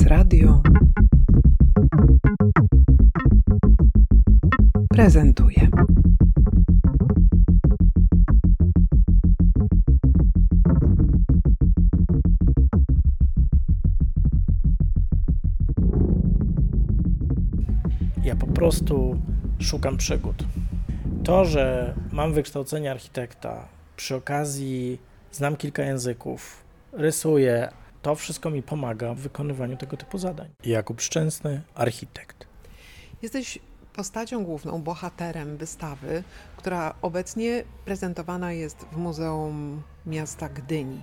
Prezes Radio prezentuje. Ja po prostu szukam przygód. To, że mam wykształcenie architekta, przy okazji znam kilka języków, rysuję, to wszystko mi pomaga w wykonywaniu tego typu zadań. Jakub Szczęsny, architekt. Jesteś postacią główną, bohaterem wystawy, która obecnie prezentowana jest w Muzeum Miasta Gdyni.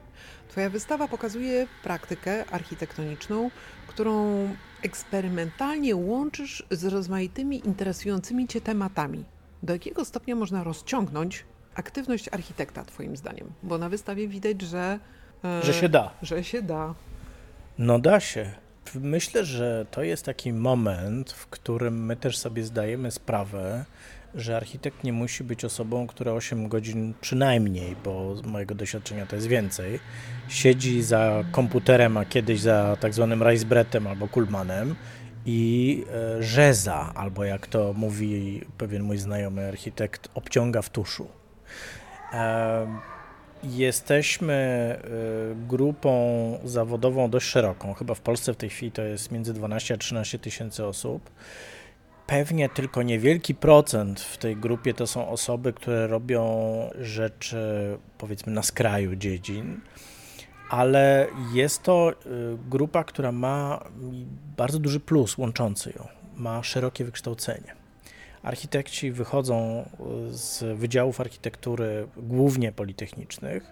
Twoja wystawa pokazuje praktykę architektoniczną, którą eksperymentalnie łączysz z rozmaitymi interesującymi Cię tematami. Do jakiego stopnia można rozciągnąć aktywność architekta, Twoim zdaniem? Bo na wystawie widać, że. E, że się da. Że się da. No da się. Myślę, że to jest taki moment, w którym my też sobie zdajemy sprawę, że architekt nie musi być osobą, która 8 godzin przynajmniej, bo z mojego doświadczenia to jest więcej, siedzi za komputerem, a kiedyś za tak zwanym Reisbrettem albo Kulmanem i e, rzeza, albo jak to mówi pewien mój znajomy architekt, obciąga w tuszu. E, Jesteśmy y, grupą zawodową dość szeroką. Chyba w Polsce w tej chwili to jest między 12 a 13 tysięcy osób. Pewnie tylko niewielki procent w tej grupie to są osoby, które robią rzeczy powiedzmy na skraju dziedzin, ale jest to y, grupa, która ma bardzo duży plus łączący ją. Ma szerokie wykształcenie. Architekci wychodzą e, z wydziałów architektury, głównie politechnicznych,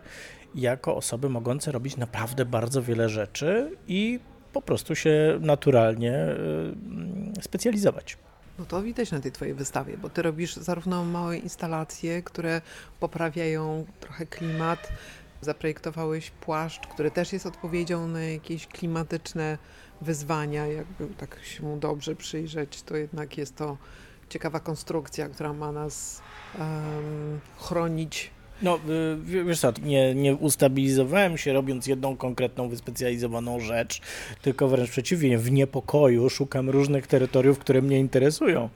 jako osoby mogące robić naprawdę bardzo wiele rzeczy i po prostu się naturalnie e, specjalizować. No to widać na tej Twojej wystawie, bo Ty robisz zarówno małe instalacje, które poprawiają trochę klimat. Zaprojektowałeś płaszcz, który też jest odpowiedzią na jakieś klimatyczne wyzwania. Jakby tak się mu dobrze przyjrzeć, to jednak jest to ciekawa konstrukcja, która ma nas um, chronić. No, y, wiesz co, nie, nie ustabilizowałem się robiąc jedną konkretną, wyspecjalizowaną rzecz, tylko wręcz przeciwnie, w niepokoju szukam różnych terytoriów, które mnie interesują.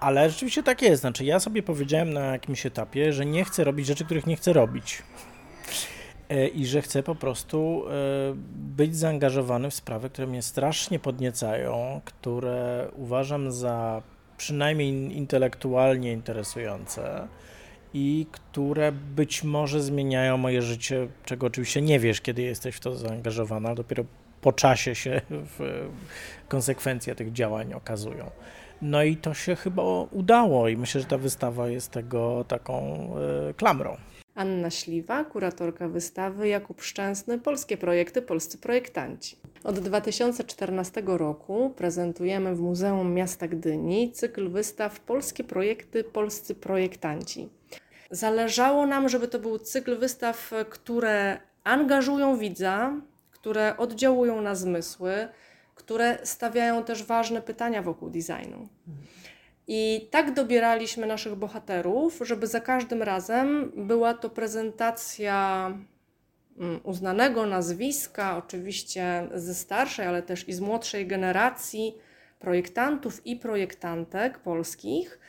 Ale rzeczywiście tak jest. Znaczy, ja sobie powiedziałem na jakimś etapie, że nie chcę robić rzeczy, których nie chcę robić. E, I że chcę po prostu e, być zaangażowany w sprawy, które mnie strasznie podniecają, które uważam za przynajmniej intelektualnie interesujące i które być może zmieniają moje życie, czego oczywiście nie wiesz, kiedy jesteś w to zaangażowana, dopiero po czasie się konsekwencje tych działań okazują. No i to się chyba udało i myślę, że ta wystawa jest tego taką y, klamrą. Anna Śliwa, kuratorka wystawy, Jakub Szczęsny, Polskie Projekty, Polscy Projektanci. Od 2014 roku prezentujemy w Muzeum Miasta Gdyni cykl wystaw Polskie Projekty, Polscy Projektanci. Zależało nam, żeby to był cykl wystaw, które angażują widza, które oddziałują na zmysły, które stawiają też ważne pytania wokół designu. I tak dobieraliśmy naszych bohaterów, żeby za każdym razem była to prezentacja mm, uznanego nazwiska, oczywiście ze starszej, ale też i z młodszej generacji projektantów i projektantek polskich,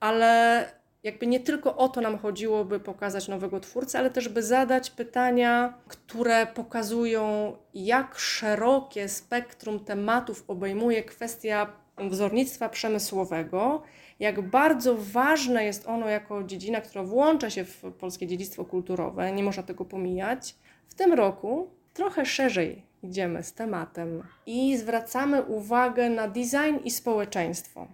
ale jakby nie tylko o to nam chodziło, by pokazać nowego twórcę, ale też by zadać pytania, które pokazują, jak szerokie spektrum tematów obejmuje kwestia wzornictwa przemysłowego, jak bardzo ważne jest ono jako dziedzina, która włącza się w polskie dziedzictwo kulturowe, nie można tego pomijać. W tym roku trochę szerzej idziemy z tematem i zwracamy uwagę na design i społeczeństwo.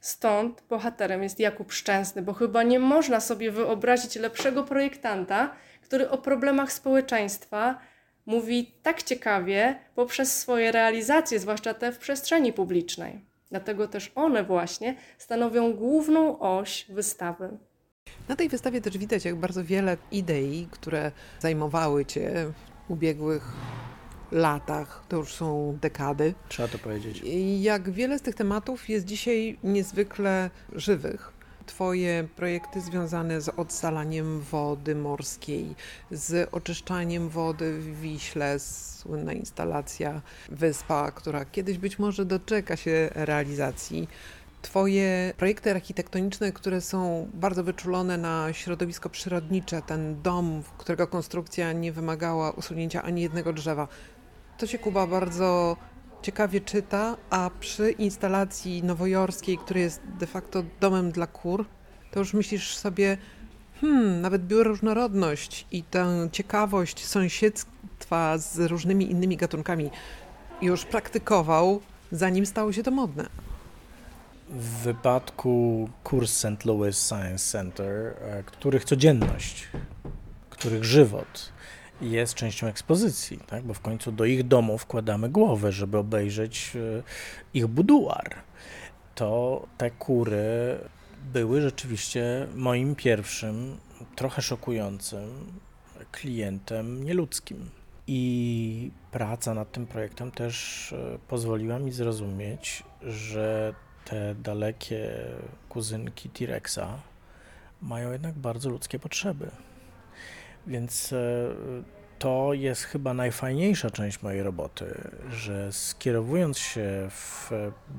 Stąd bohaterem jest Jakub Szczęsny, bo chyba nie można sobie wyobrazić lepszego projektanta, który o problemach społeczeństwa mówi tak ciekawie poprzez swoje realizacje, zwłaszcza te w przestrzeni publicznej. Dlatego też one właśnie stanowią główną oś wystawy. Na tej wystawie też widać, jak bardzo wiele idei, które zajmowały Cię w ubiegłych latach, to już są dekady. Trzeba to powiedzieć. I jak wiele z tych tematów jest dzisiaj niezwykle żywych. Twoje projekty związane z odsalaniem wody morskiej, z oczyszczaniem wody w Wiśle, słynna instalacja Wyspa, która kiedyś być może doczeka się realizacji. Twoje projekty architektoniczne, które są bardzo wyczulone na środowisko przyrodnicze, ten dom, którego konstrukcja nie wymagała usunięcia ani jednego drzewa, to się Kuba bardzo ciekawie czyta, a przy instalacji nowojorskiej, która jest de facto domem dla kur, to już myślisz sobie, hmm, nawet bioróżnorodność i tę ciekawość sąsiedztwa z różnymi innymi gatunkami już praktykował, zanim stało się to modne. W wypadku kurs St. Louis Science Center, e, których codzienność, których żywot jest częścią ekspozycji, tak? bo w końcu do ich domu wkładamy głowę, żeby obejrzeć e, ich buduar. To te kury były rzeczywiście moim pierwszym, trochę szokującym klientem nieludzkim. I praca nad tym projektem też e, pozwoliła mi zrozumieć, że te dalekie kuzynki T-Rexa mają jednak bardzo ludzkie potrzeby. Więc e, to jest chyba najfajniejsza część mojej roboty, że skierowując się w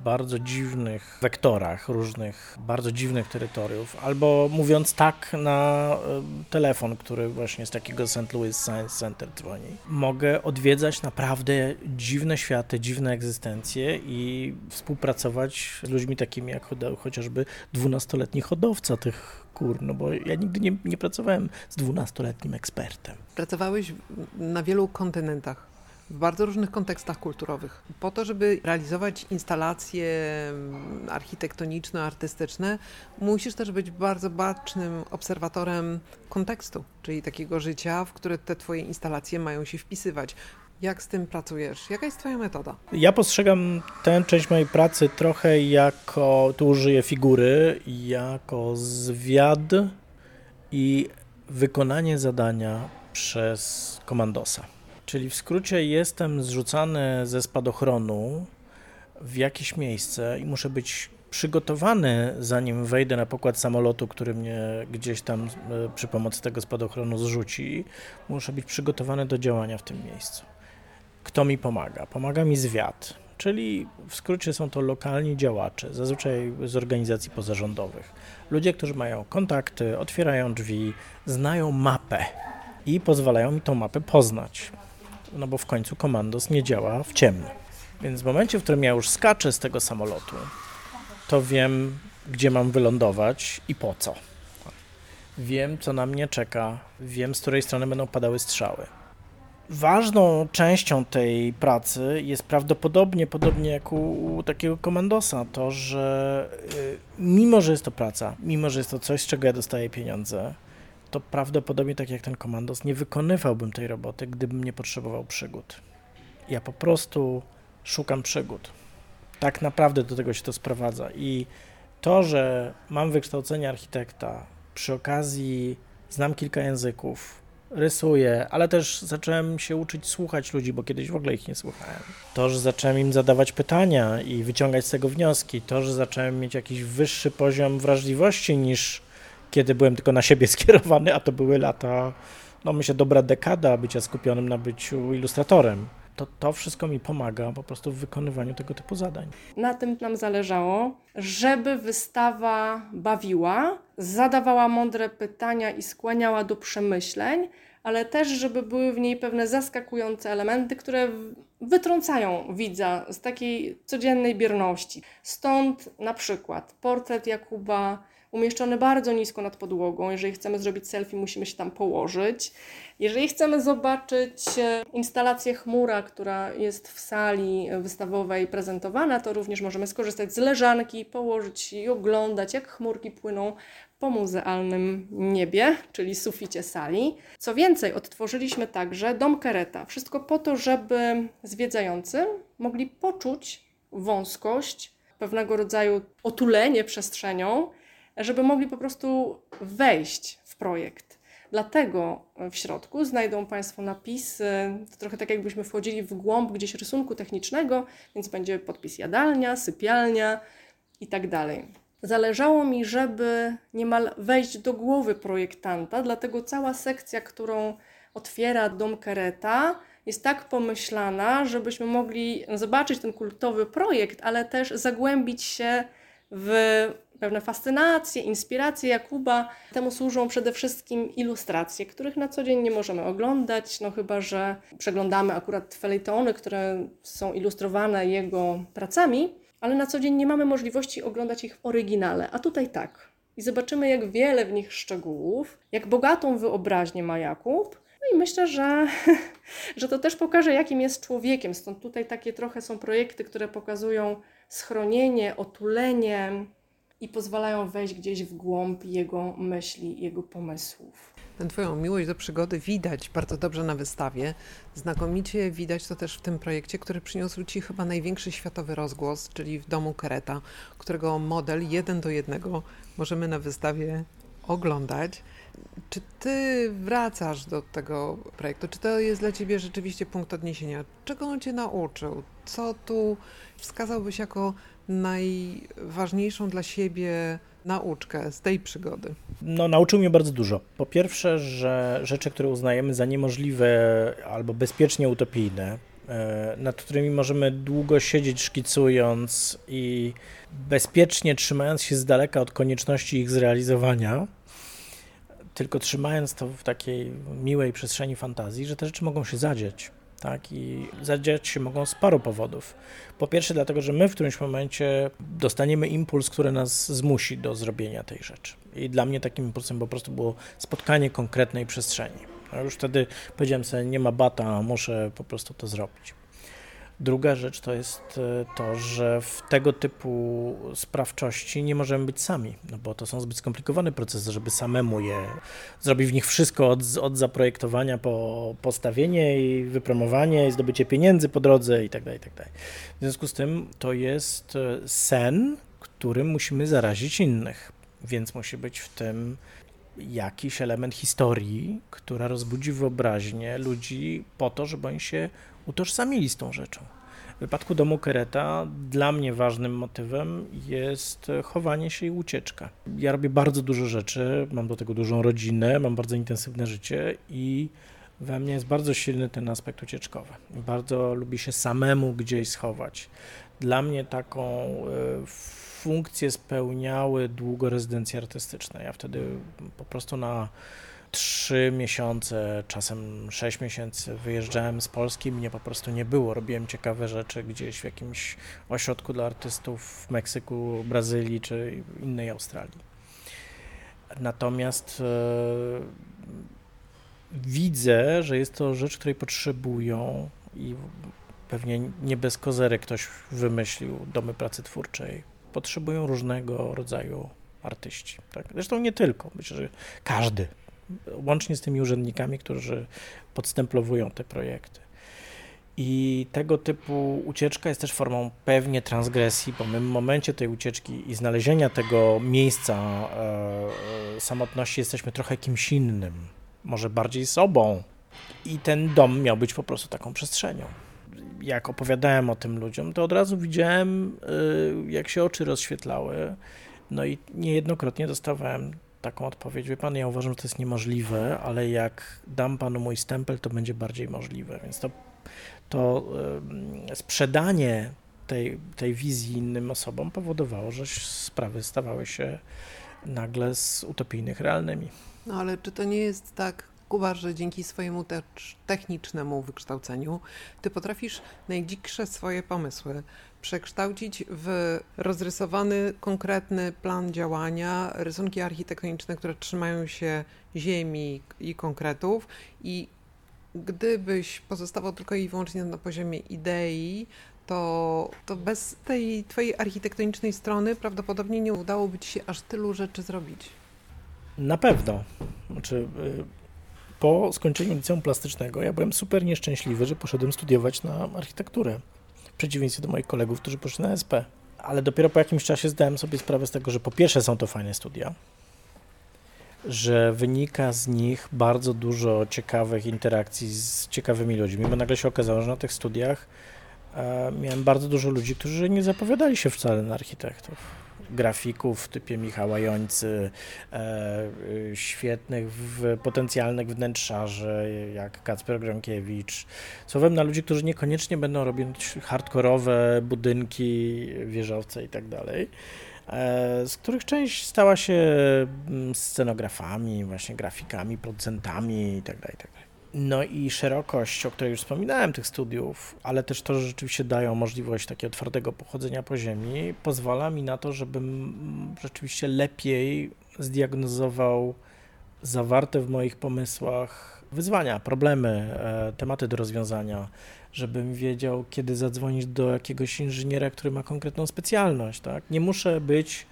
bardzo dziwnych wektorach, różnych bardzo dziwnych terytoriów, albo mówiąc tak na e, telefon, który właśnie z takiego St. Louis Science Center dzwoni, mogę odwiedzać naprawdę dziwne światy, dziwne egzystencje i współpracować z ludźmi takimi jak chociażby dwunastoletni hodowca tych kur, no bo ja nigdy nie, nie pracowałem z dwunastoletnim ekspertem. Pracowałeś na wielu kontynentach, w bardzo różnych kontekstach kulturowych. Po to, żeby realizować instalacje mm, architektoniczne, artystyczne, musisz też być bardzo bacznym obserwatorem kontekstu, czyli takiego życia, w które te twoje instalacje mają się wpisywać. Jak z tym pracujesz? Jaka jest Twoja metoda? Ja postrzegam tę część mojej pracy trochę jako, tu użyję figury, jako zwiad i wykonanie zadania przez komandosa. Czyli w skrócie jestem zrzucany ze spadochronu w jakieś miejsce i muszę być przygotowany, zanim wejdę na pokład samolotu, który mnie gdzieś tam e, przy pomocy tego spadochronu zrzuci. Muszę być przygotowany do działania w tym miejscu. Kto mi pomaga? Pomaga mi zwiat, czyli w skrócie są to lokalni działacze, zazwyczaj z organizacji pozarządowych. Ludzie, którzy mają kontakty, otwierają drzwi, znają mapę i pozwalają mi tą mapę poznać. No bo w końcu komandos nie działa w ciemno. Więc w momencie, w którym ja już skaczę z tego samolotu, to wiem, gdzie mam wylądować i po co. Wiem, co na mnie czeka, wiem, z której strony będą padały strzały. Ważną częścią tej pracy jest prawdopodobnie, podobnie jak u, takiego komandosa, to, że y, mimo, że jest to praca, mimo, że jest to coś, z czego ja dostaję pieniądze, to prawdopodobnie tak jak ten komandos, nie wykonywałbym tej roboty, gdybym nie potrzebował przygód. Ja po prostu szukam przygód. Tak naprawdę do tego się to sprowadza. I to, że mam wykształcenie architekta, przy okazji znam kilka języków, rysuję, ale też zacząłem się uczyć słuchać ludzi, bo kiedyś w ogóle ich nie słuchałem. To, że zacząłem im zadawać pytania i wyciągać z tego wnioski, to, że zacząłem mieć jakiś wyższy poziom wrażliwości niż kiedy byłem tylko na siebie skierowany, a to były lata, no myślę, dobra dekada bycia skupionym na byciu ilustratorem. To, to wszystko mi pomaga po prostu w wykonywaniu tego typu zadań. Na tym nam zależało, żeby wystawa bawiła, zadawała mądre pytania i skłaniała do przemyśleń, ale też, żeby były w niej pewne zaskakujące elementy, które wytrącają widza z takiej codziennej bierności. Stąd na przykład portret Jakuba umieszczony bardzo nisko nad podłogą. Jeżeli chcemy zrobić selfie, musimy się tam położyć. Jeżeli chcemy zobaczyć e, instalację chmura, która jest w sali wystawowej prezentowana, to również możemy skorzystać z leżanki, położyć i oglądać, jak chmurki płyną po muzealnym niebie, czyli suficie sali. Co więcej, odtworzyliśmy także dom Kereta. Wszystko po to, żeby zwiedzający mogli poczuć wąskość, pewnego rodzaju otulenie przestrzenią, żeby mogli po prostu wejść w projekt. Dlatego w środku znajdą Państwo napisy, to trochę tak jakbyśmy wchodzili w głąb gdzieś rysunku technicznego, więc będzie podpis jadalnia, sypialnia i tak dalej. Zależało mi, żeby niemal wejść do głowy projektanta, dlatego cała sekcja, którą otwiera dom Kereta, jest tak pomyślana, żebyśmy mogli zobaczyć ten kultowy projekt, ale też zagłębić się w pewne fascynacje, inspiracje Jakuba. Temu służą przede wszystkim ilustracje, których na co dzień nie możemy oglądać, no chyba, że przeglądamy akurat felietony, które są ilustrowane jego pracami, ale na co dzień nie mamy możliwości oglądać ich w oryginale, a tutaj tak. I zobaczymy, jak wiele w nich szczegółów, jak bogatą wyobraźnię ma Jakub. No i myślę, że, że to też pokaże, jakim jest człowiekiem. Stąd tutaj takie trochę są projekty, które pokazują schronienie, otulenie, i pozwalają wejść gdzieś w głąb jego myśli, jego pomysłów. Tę Twoją miłość do przygody widać bardzo dobrze na wystawie. Znakomicie widać to też w tym projekcie, który przyniósł Ci chyba największy światowy rozgłos, czyli w domu Kereta, którego model jeden do jednego możemy na wystawie oglądać. Czy Ty wracasz do tego projektu? Czy to jest dla Ciebie rzeczywiście punkt odniesienia? Czego on Cię nauczył? Co tu wskazałbyś jako najważniejszą dla siebie nauczkę z tej przygody? No, nauczył mnie bardzo dużo. Po pierwsze, że rzeczy, które uznajemy za niemożliwe albo bezpiecznie utopijne, e, nad którymi możemy długo siedzieć szkicując i bezpiecznie trzymając się z daleka od konieczności ich zrealizowania, tylko trzymając to w takiej miłej przestrzeni fantazji, że te rzeczy mogą się zadzieć tak? I zadziać się mogą z paru powodów. Po pierwsze, dlatego, że my w którymś momencie dostaniemy impuls, który nas zmusi do zrobienia tej rzeczy. I dla mnie takim impulsem po prostu było spotkanie konkretnej przestrzeni. A już wtedy powiedziałem sobie, nie ma bata, muszę po prostu to zrobić. Druga rzecz to jest e, to, że w tego typu sprawczości nie możemy być sami, no bo to są zbyt skomplikowane procesy, żeby samemu je zrobić w nich wszystko od, od zaprojektowania po postawienie i wypromowanie i zdobycie pieniędzy po drodze i tak dalej, i tak. W związku z tym to jest e, sen, którym musimy zarazić innych, więc musi być w tym jakiś element historii, która rozbudzi wyobraźnię ludzi po to, żeby oni się utożsamili z tą rzeczą. W wypadku domu Kereta dla mnie ważnym motywem jest chowanie się i ucieczka. Ja robię bardzo dużo rzeczy, mam do tego dużą rodzinę, mam bardzo intensywne życie i we mnie jest bardzo silny ten aspekt ucieczkowy. Bardzo lubi się samemu gdzieś schować. Dla mnie taką e, funkcję spełniały długo rezydencje artystyczne. Ja wtedy po prostu na trzy miesiące, czasem sześć miesięcy wyjeżdżałem z Polski, mnie po prostu nie było. Robiłem ciekawe rzeczy gdzieś w jakimś ośrodku dla artystów w Meksyku, Brazylii czy innej Australii. Natomiast e, widzę, że jest to rzecz, której potrzebują i pewnie nie bez kozery ktoś wymyślił domy pracy twórczej. Potrzebują różnego rodzaju artyści. Tak? Zresztą nie tylko, myślę, że każdy łącznie z tymi urzędnikami, którzy podstęplowują te projekty. I tego typu ucieczka jest też formą pewnie transgresji, bo my w momencie tej ucieczki i znalezienia tego miejsca e, e, samotności jesteśmy trochę kimś innym, może bardziej sobą. I ten dom miał być po prostu taką przestrzenią. Jak opowiadałem o tym ludziom, to od razu widziałem, e, jak się oczy rozświetlały. No i niejednokrotnie dostawałem taką odpowiedź. Wie pan, ja uważam, że to jest niemożliwe, ale jak dam panu mój stempel, to będzie bardziej możliwe. Więc to, to sprzedanie tej, tej wizji innym osobom powodowało, że sprawy stawały się nagle z utopijnych realnymi. No ale czy to nie jest tak, Kuba, że dzięki swojemu technicznemu wykształceniu ty potrafisz najdziksze swoje pomysły przekształcić w rozrysowany, konkretny plan działania, rysunki architektoniczne, które trzymają się ziemi i konkretów i gdybyś pozostawał tylko i wyłącznie na poziomie idei, to, to bez tej twojej architektonicznej strony prawdopodobnie nie udałoby ci się aż tylu rzeczy zrobić. Na pewno. Znaczy, y, po skończeniu liceum plastycznego ja byłem super nieszczęśliwy, że poszedłem studiować na architekturę przeciwieństwie do moich kolegów, którzy poszli na SP. Ale dopiero po jakimś czasie zdałem sobie sprawę z tego, że po pierwsze są to fajne studia, że wynika z nich bardzo dużo ciekawych interakcji z ciekawymi ludźmi, bo nagle się okazało, że na tych studiach e, miałem bardzo dużo ludzi, którzy nie zapowiadali się wcale na architektów. Grafików w typie Michała Jońcy, e, świetnych, w, potencjalnych wnętrzarzy jak Kacper Gronkiewicz. Słowem na ludzi, którzy niekoniecznie będą robić hardkorowe budynki, wieżowce i tak dalej e, z których część stała się mm, scenografami, właśnie grafikami, producentami itd. Tak itd. No i szerokość, o której już wspominałem, tych studiów, ale też to, że rzeczywiście dają możliwość takiego twardego pochodzenia po ziemi, pozwala mi na to, żebym rzeczywiście lepiej zdiagnozował zawarte w moich pomysłach wyzwania, problemy, e, tematy do rozwiązania, żebym wiedział, kiedy zadzwonić do jakiegoś inżyniera, który ma konkretną specjalność. Tak? Nie muszę być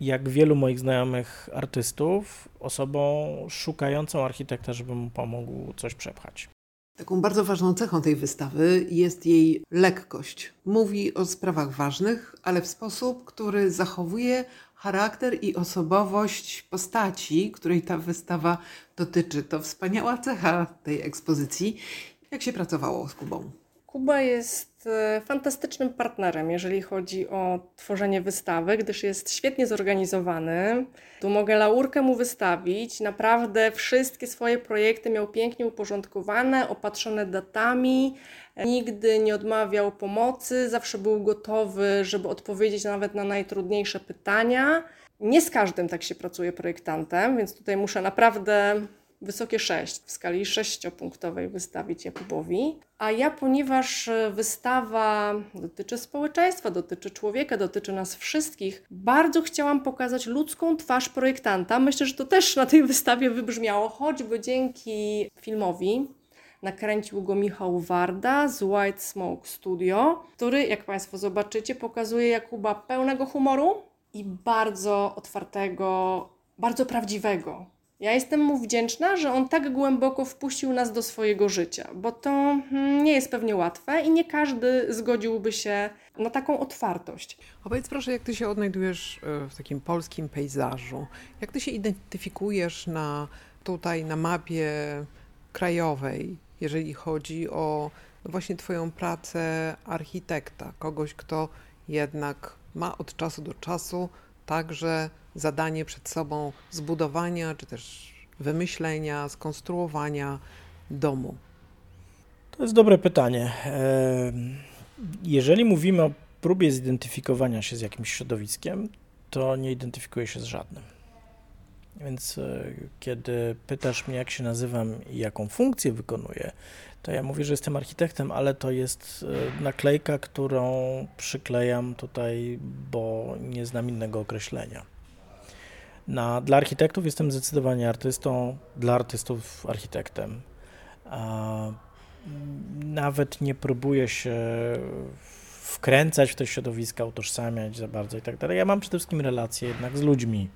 jak wielu moich znajomych artystów, osobą szukającą architekta, żeby mu pomógł coś przepchać. Taką bardzo ważną cechą tej wystawy jest jej lekkość. Mówi o sprawach ważnych, ale w sposób, który zachowuje charakter i osobowość postaci, której ta wystawa dotyczy. To wspaniała cecha tej ekspozycji. Jak się pracowało z Kubą? Kuba jest e, fantastycznym partnerem, jeżeli chodzi o tworzenie wystawy, gdyż jest świetnie zorganizowany. Tu mogę laurkę mu wystawić. Naprawdę wszystkie swoje projekty miał pięknie uporządkowane, opatrzone datami. Nigdy nie odmawiał pomocy, zawsze był gotowy, żeby odpowiedzieć nawet na najtrudniejsze pytania. Nie z każdym tak się pracuje projektantem, więc tutaj muszę naprawdę wysokie 6 w skali sześciopunktowej wystawić Jakubowi. A ja, ponieważ e, wystawa dotyczy społeczeństwa, dotyczy człowieka, dotyczy nas wszystkich, bardzo chciałam pokazać ludzką twarz projektanta. Myślę, że to też na tej wystawie wybrzmiało, choćby dzięki filmowi. Nakręcił go Michał Warda z White Smoke Studio, który, jak Państwo zobaczycie, pokazuje Jakuba pełnego humoru i bardzo otwartego, bardzo prawdziwego ja jestem mu wdzięczna, że on tak głęboko wpuścił nas do swojego życia, bo to hmm, nie jest pewnie łatwe i nie każdy zgodziłby się na taką otwartość. Opowiedz proszę, jak ty się odnajdujesz e, w takim polskim pejzażu? Jak ty się identyfikujesz na, tutaj na mapie krajowej, jeżeli chodzi o no właśnie twoją pracę architekta, kogoś, kto jednak ma od czasu do czasu także zadanie przed sobą zbudowania czy też wymyślenia, skonstruowania domu? To jest dobre pytanie. Jeżeli mówimy o próbie zidentyfikowania się z jakimś środowiskiem, to nie identyfikuję się z żadnym. Więc e, kiedy pytasz mnie, jak się nazywam i jaką funkcję wykonuję, to ja mówię, że jestem architektem, ale to jest e, naklejka, którą przyklejam tutaj, bo nie znam innego określenia. Na, dla architektów jestem zdecydowanie artystą, dla artystów architektem. A, nawet nie próbuję się wkręcać w te środowiska, utożsamiać za bardzo i tak dalej. Ja mam przede wszystkim relacje jednak z ludźmi,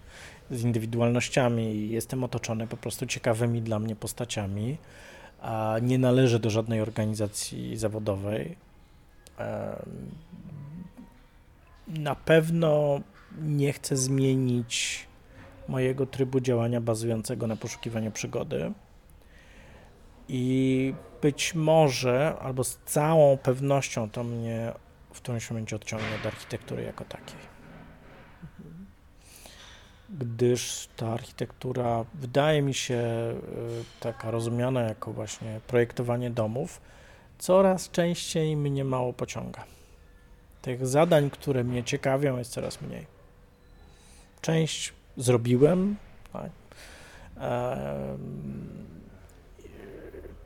z indywidualnościami i jestem otoczony po prostu ciekawymi dla mnie postaciami. A nie należę do żadnej organizacji zawodowej. Na pewno nie chcę zmienić mojego trybu działania bazującego na poszukiwaniu przygody. I być może, albo z całą pewnością, to mnie w którymś momencie odciągnie od architektury jako takiej. Gdyż ta architektura wydaje mi się y, taka rozumiana jako właśnie projektowanie domów, coraz częściej mnie mało pociąga. Tych zadań, które mnie ciekawią, jest coraz mniej. Część zrobiłem. Tak.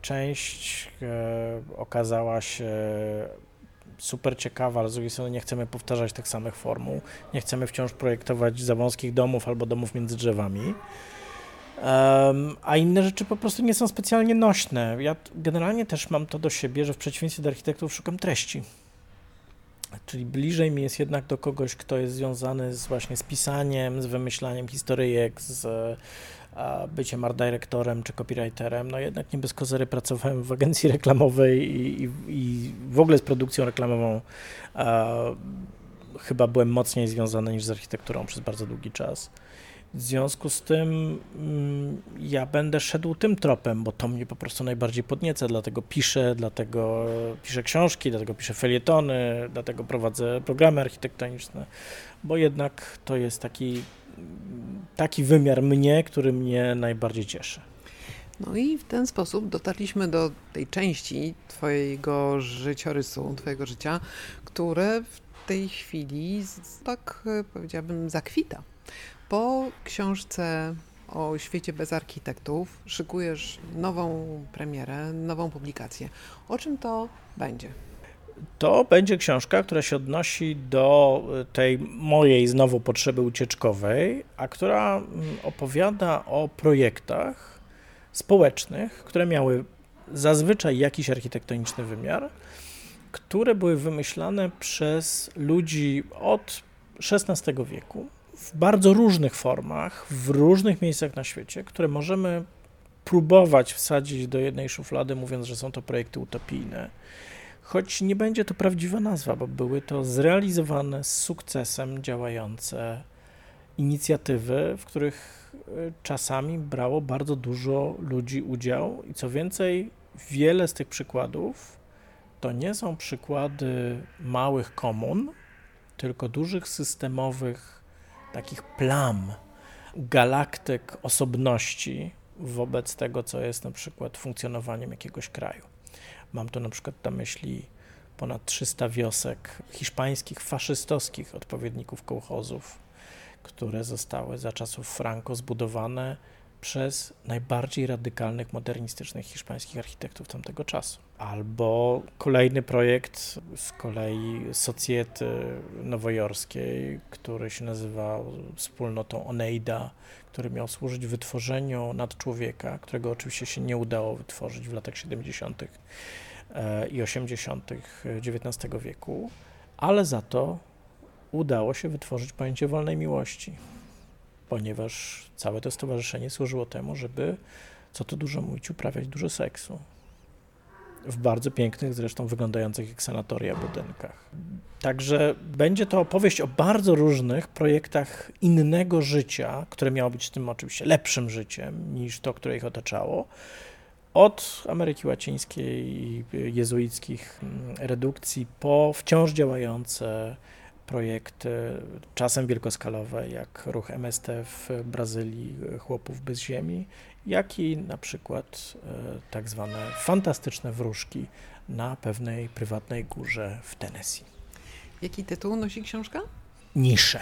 Część e, okazała się super ciekawa, ale z drugiej strony nie chcemy powtarzać tych samych formuł. Nie chcemy wciąż projektować za wąskich domów albo domów między drzewami. Um, a inne rzeczy po prostu nie są specjalnie nośne. Ja generalnie też mam to do siebie, że w przeciwieństwie do architektów szukam treści. Czyli bliżej mi jest jednak do kogoś, kto jest związany z właśnie z pisaniem, z wymyślaniem historyjek, z byciem art dyrektorem czy copywriterem. No jednak nie bez kozery pracowałem w agencji reklamowej i, i, i w ogóle z produkcją reklamową chyba byłem mocniej związany niż z architekturą przez bardzo długi czas. W związku z tym mm, ja będę szedł tym tropem, bo to mnie po prostu najbardziej podnieca, dlatego piszę, dlatego piszę książki, dlatego piszę felietony, dlatego prowadzę programy architektoniczne, bo jednak to jest taki, taki wymiar mnie, który mnie najbardziej cieszy. No i w ten sposób dotarliśmy do tej części Twojego życiorysu, Twojego życia, które w tej chwili tak powiedziałabym zakwita. Po książce o świecie bez architektów szykujesz nową premierę, nową publikację. O czym to będzie? To będzie książka, która się odnosi do tej mojej znowu potrzeby ucieczkowej, a która mm, opowiada o projektach społecznych, które miały zazwyczaj jakiś architektoniczny wymiar, które były wymyślane przez ludzi od XVI wieku w bardzo różnych formach, w różnych miejscach na świecie, które możemy próbować wsadzić do jednej szuflady, mówiąc, że są to projekty utopijne. Choć nie będzie to prawdziwa nazwa, bo były to zrealizowane z sukcesem działające inicjatywy, w których e, czasami brało bardzo dużo ludzi udział i co więcej, wiele z tych przykładów to nie są przykłady małych komun, tylko dużych systemowych takich plam, galaktyk osobności wobec tego, co jest na przykład funkcjonowaniem jakiegoś kraju. Mam tu na przykład na myśli ponad 300 wiosek hiszpańskich, faszystowskich odpowiedników kołchozów, które zostały za czasów Franco zbudowane przez najbardziej radykalnych, modernistycznych hiszpańskich architektów tamtego czasu. Albo kolejny projekt z kolei Socjety Nowojorskiej, który się nazywa wspólnotą Oneida, który miał służyć wytworzeniu nadczłowieka, którego oczywiście się nie udało wytworzyć w latach 70. E, i 80. XIX wieku, ale za to udało się wytworzyć pojęcie wolnej miłości ponieważ całe to stowarzyszenie służyło temu, żeby, co tu dużo mówić, uprawiać dużo seksu. W bardzo pięknych, zresztą wyglądających jak sanatoria budynkach. Także będzie to opowieść o bardzo różnych projektach innego życia, które miało być tym oczywiście lepszym życiem niż to, które ich otaczało. Od Ameryki Łacińskiej i jezuickich redukcji po wciąż działające projekty, czasem wielkoskalowe, jak ruch MST w Brazylii, chłopów bez ziemi, jak i na przykład e, tak zwane fantastyczne wróżki na pewnej prywatnej górze w Tennessee. Jaki tytuł nosi książka? Nisze.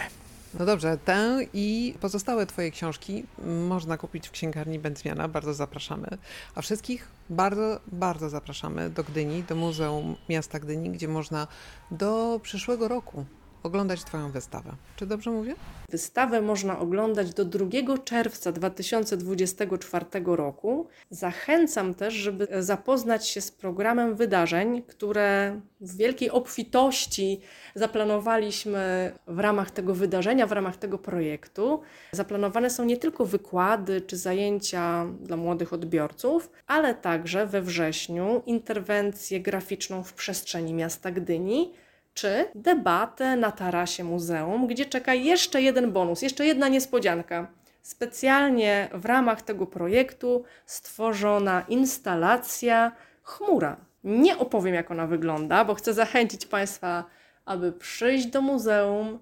No dobrze, tę i pozostałe Twoje książki można kupić w księgarni Będzmiana, bardzo zapraszamy. A wszystkich bardzo, bardzo zapraszamy do Gdyni, do Muzeum Miasta Gdyni, gdzie można do przyszłego roku oglądać Twoją wystawę. Czy dobrze mówię? Wystawę można oglądać do 2 czerwca 2024 roku. Zachęcam też, żeby zapoznać się z programem wydarzeń, które w wielkiej obfitości zaplanowaliśmy w ramach tego wydarzenia, w ramach tego projektu. Zaplanowane są nie tylko wykłady czy zajęcia dla młodych odbiorców, ale także we wrześniu interwencję graficzną w przestrzeni miasta Gdyni czy debatę na tarasie muzeum, gdzie czeka jeszcze jeden bonus, jeszcze jedna niespodzianka. Specjalnie w ramach tego projektu stworzona instalacja chmura. Nie opowiem, jak ona wygląda, bo chcę zachęcić Państwa, aby przyjść do muzeum,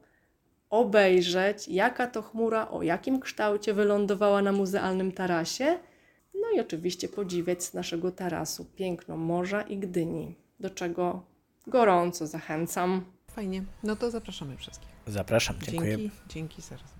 obejrzeć, jaka to chmura, o jakim kształcie wylądowała na muzealnym tarasie. No i oczywiście podziwiać z naszego tarasu piękno morza i Gdyni, do czego gorąco zachęcam. Fajnie. No to zapraszamy wszystkich. Zapraszam, dziękuję. Dzięki, dzięki serdecznie.